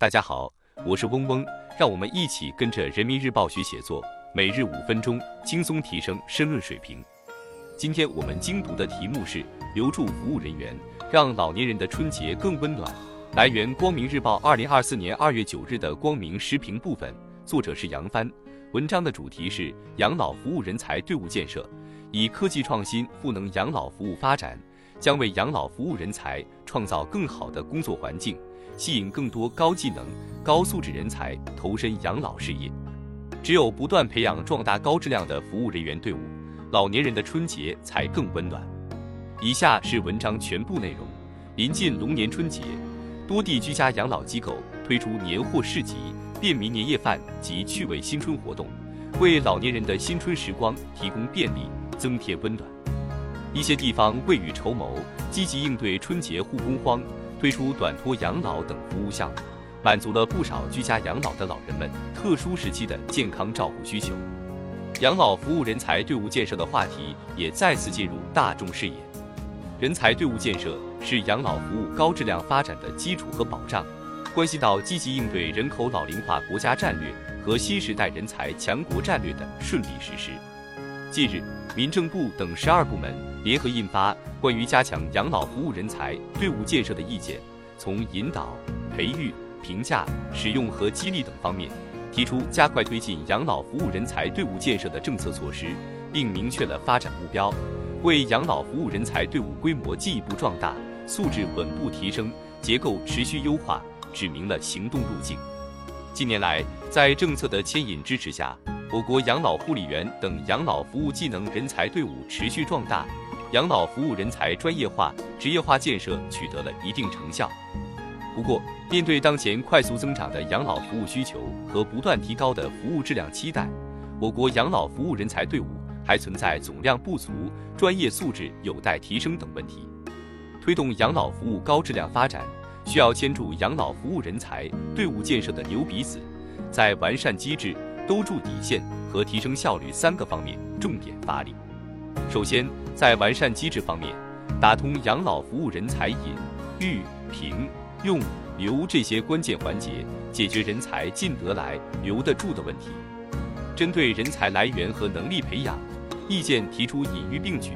大家好，我是嗡嗡，让我们一起跟着人民日报学写作，每日五分钟，轻松提升申论水平。今天我们精读的题目是留住服务人员，让老年人的春节更温暖。来源：光明日报，二零二四年二月九日的光明时评部分，作者是杨帆。文章的主题是养老服务人才队伍建设，以科技创新赋能养老服务发展，将为养老服务人才创造更好的工作环境。吸引更多高技能、高素质人才投身养老事业。只有不断培养壮大高质量的服务人员队伍，老年人的春节才更温暖。以下是文章全部内容。临近龙年春节，多地居家养老机构推出年货市集、便民年夜饭及趣味新春活动，为老年人的新春时光提供便利，增添温暖。一些地方未雨绸缪，积极应对春节护工荒。推出短托养老等服务项目，满足了不少居家养老的老人们特殊时期的健康照顾需求。养老服务人才队伍建设的话题也再次进入大众视野。人才队伍建设是养老服务高质量发展的基础和保障，关系到积极应对人口老龄化国家战略和新时代人才强国战略的顺利实施。近日，民政部等十二部门联合印发。关于加强养老服务人才队伍建设的意见，从引导、培育、评价、使用和激励等方面，提出加快推进养老服务人才队伍建设的政策措施，并明确了发展目标，为养老服务人才队伍规模进一步壮大、素质稳步提升、结构持续优化指明了行动路径。近年来，在政策的牵引支持下，我国养老护理员等养老服务技能人才队伍持续壮大。养老服务人才专业化、职业化建设取得了一定成效。不过，面对当前快速增长的养老服务需求和不断提高的服务质量期待，我国养老服务人才队伍还存在总量不足、专业素质有待提升等问题。推动养老服务高质量发展，需要牵住养老服务人才队伍建设的牛鼻子，在完善机制、兜住底线和提升效率三个方面重点发力。首先，在完善机制方面，打通养老服务人才引、育、评、用、留这些关键环节，解决人才进得来、留得住的问题。针对人才来源和能力培养，意见提出引育并举。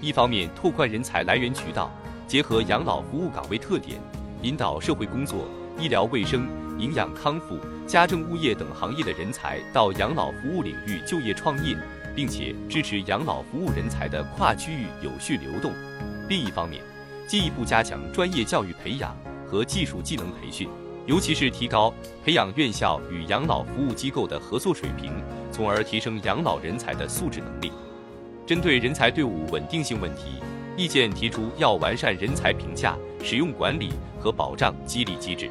一方面，拓宽人才来源渠道，结合养老服务岗位特点，引导社会工作、医疗卫生、营养康复、家政物业等行业的人才到养老服务领域就业创业。并且支持养老服务人才的跨区域有序流动。另一方面，进一步加强专业教育培养和技术技能培训，尤其是提高培养院校与养老服务机构的合作水平，从而提升养老人才的素质能力。针对人才队伍稳定性问题，意见提出要完善人才评价、使用管理和保障激励机制。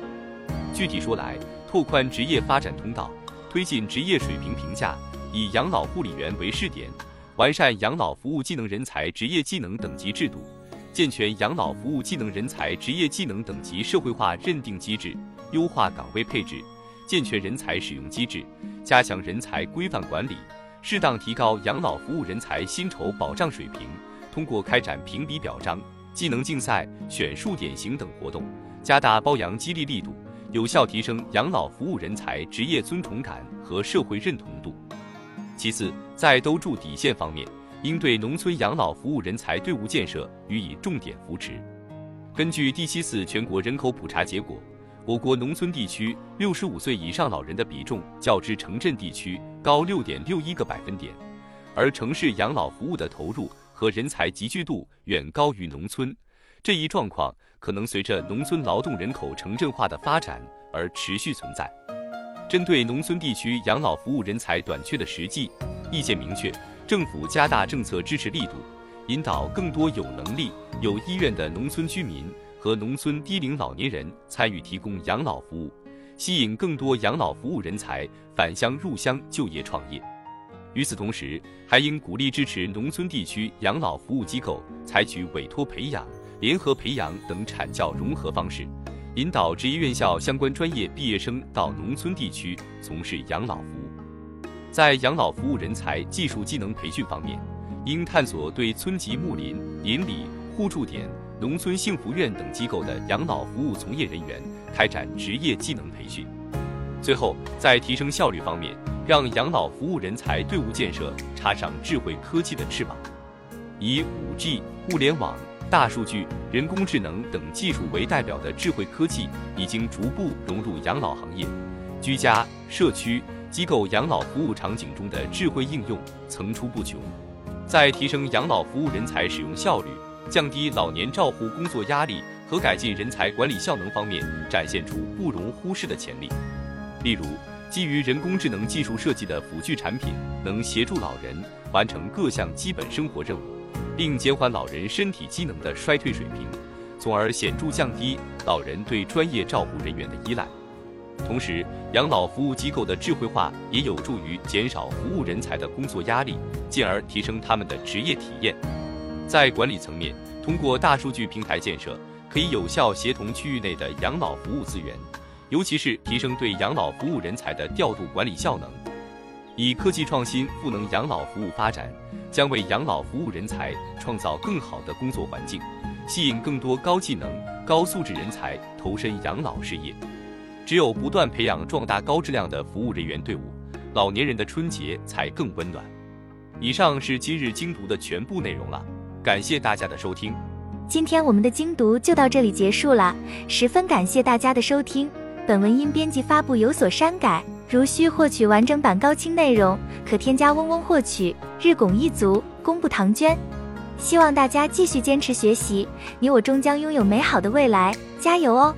具体说来，拓宽职业发展通道，推进职业水平评价。以养老护理员为试点，完善养老服务技能人才职业技能等级制度，健全养老服务技能人才职业技能等级社会化认定机制，优化岗位配置，健全人才使用机制，加强人才规范管理，适当提高养老服务人才薪酬保障水平。通过开展评比表彰、技能竞赛、选树典型等活动，加大褒扬激励力度，有效提升养老服务人才职业尊崇感和社会认同度。其次，在兜住底线方面，应对农村养老服务人才队伍建设予以重点扶持。根据第七次全国人口普查结果，我国农村地区六十五岁以上老人的比重较之城镇地区高六点六一个百分点，而城市养老服务的投入和人才集聚度远高于农村。这一状况可能随着农村劳动人口城镇化的发展而持续存在。针对农村地区养老服务人才短缺的实际，意见明确，政府加大政策支持力度，引导更多有能力、有意愿的农村居民和农村低龄老年人参与提供养老服务，吸引更多养老服务人才返乡入乡就业创业。与此同时，还应鼓励支持农村地区养老服务机构采取委托培养、联合培养等产教融合方式。引导职业院校相关专业毕业生到农村地区从事养老服务。在养老服务人才技术技能培训方面，应探索对村级牧林、邻里互助点、农村幸福院等机构的养老服务从业人员开展职业技能培训。最后，在提升效率方面，让养老服务人才队伍建设插上智慧科技的翅膀，以 5G、物联网、大数据、人工智能等技术为代表的智慧科技，已经逐步融入养老行业、居家、社区、机构养老服务场景中的智慧应用层出不穷。在提升养老服务人才使用效率、降低老年照护工作压力和改进人才管理效能方面，展现出不容忽视的潜力。例如，基于人工智能技术设计的辅具产品，能协助老人完成各项基本生活任务，并减缓老人身体机能的衰退水平，从而显著降低老人对专业照护人员的依赖。同时，养老服务机构的智慧化也有助于减少服务人才的工作压力，进而提升他们的职业体验。在管理层面，通过大数据平台建设，可以有效协同区域内的养老服务资源。尤其是提升对养老服务人才的调度管理效能，以科技创新赋能养老服务发展，将为养老服务人才创造更好的工作环境，吸引更多高技能、高素质人才投身养老事业。只有不断培养壮大高质量的服务人员队伍，老年人的春节才更温暖。以上是今日精读的全部内容了，感谢大家的收听。今天我们的精读就到这里结束了，十分感谢大家的收听。本文因编辑发布有所删改，如需获取完整版高清内容，可添加嗡嗡获取。日拱一卒，功不唐捐。希望大家继续坚持学习，你我终将拥有美好的未来，加油哦！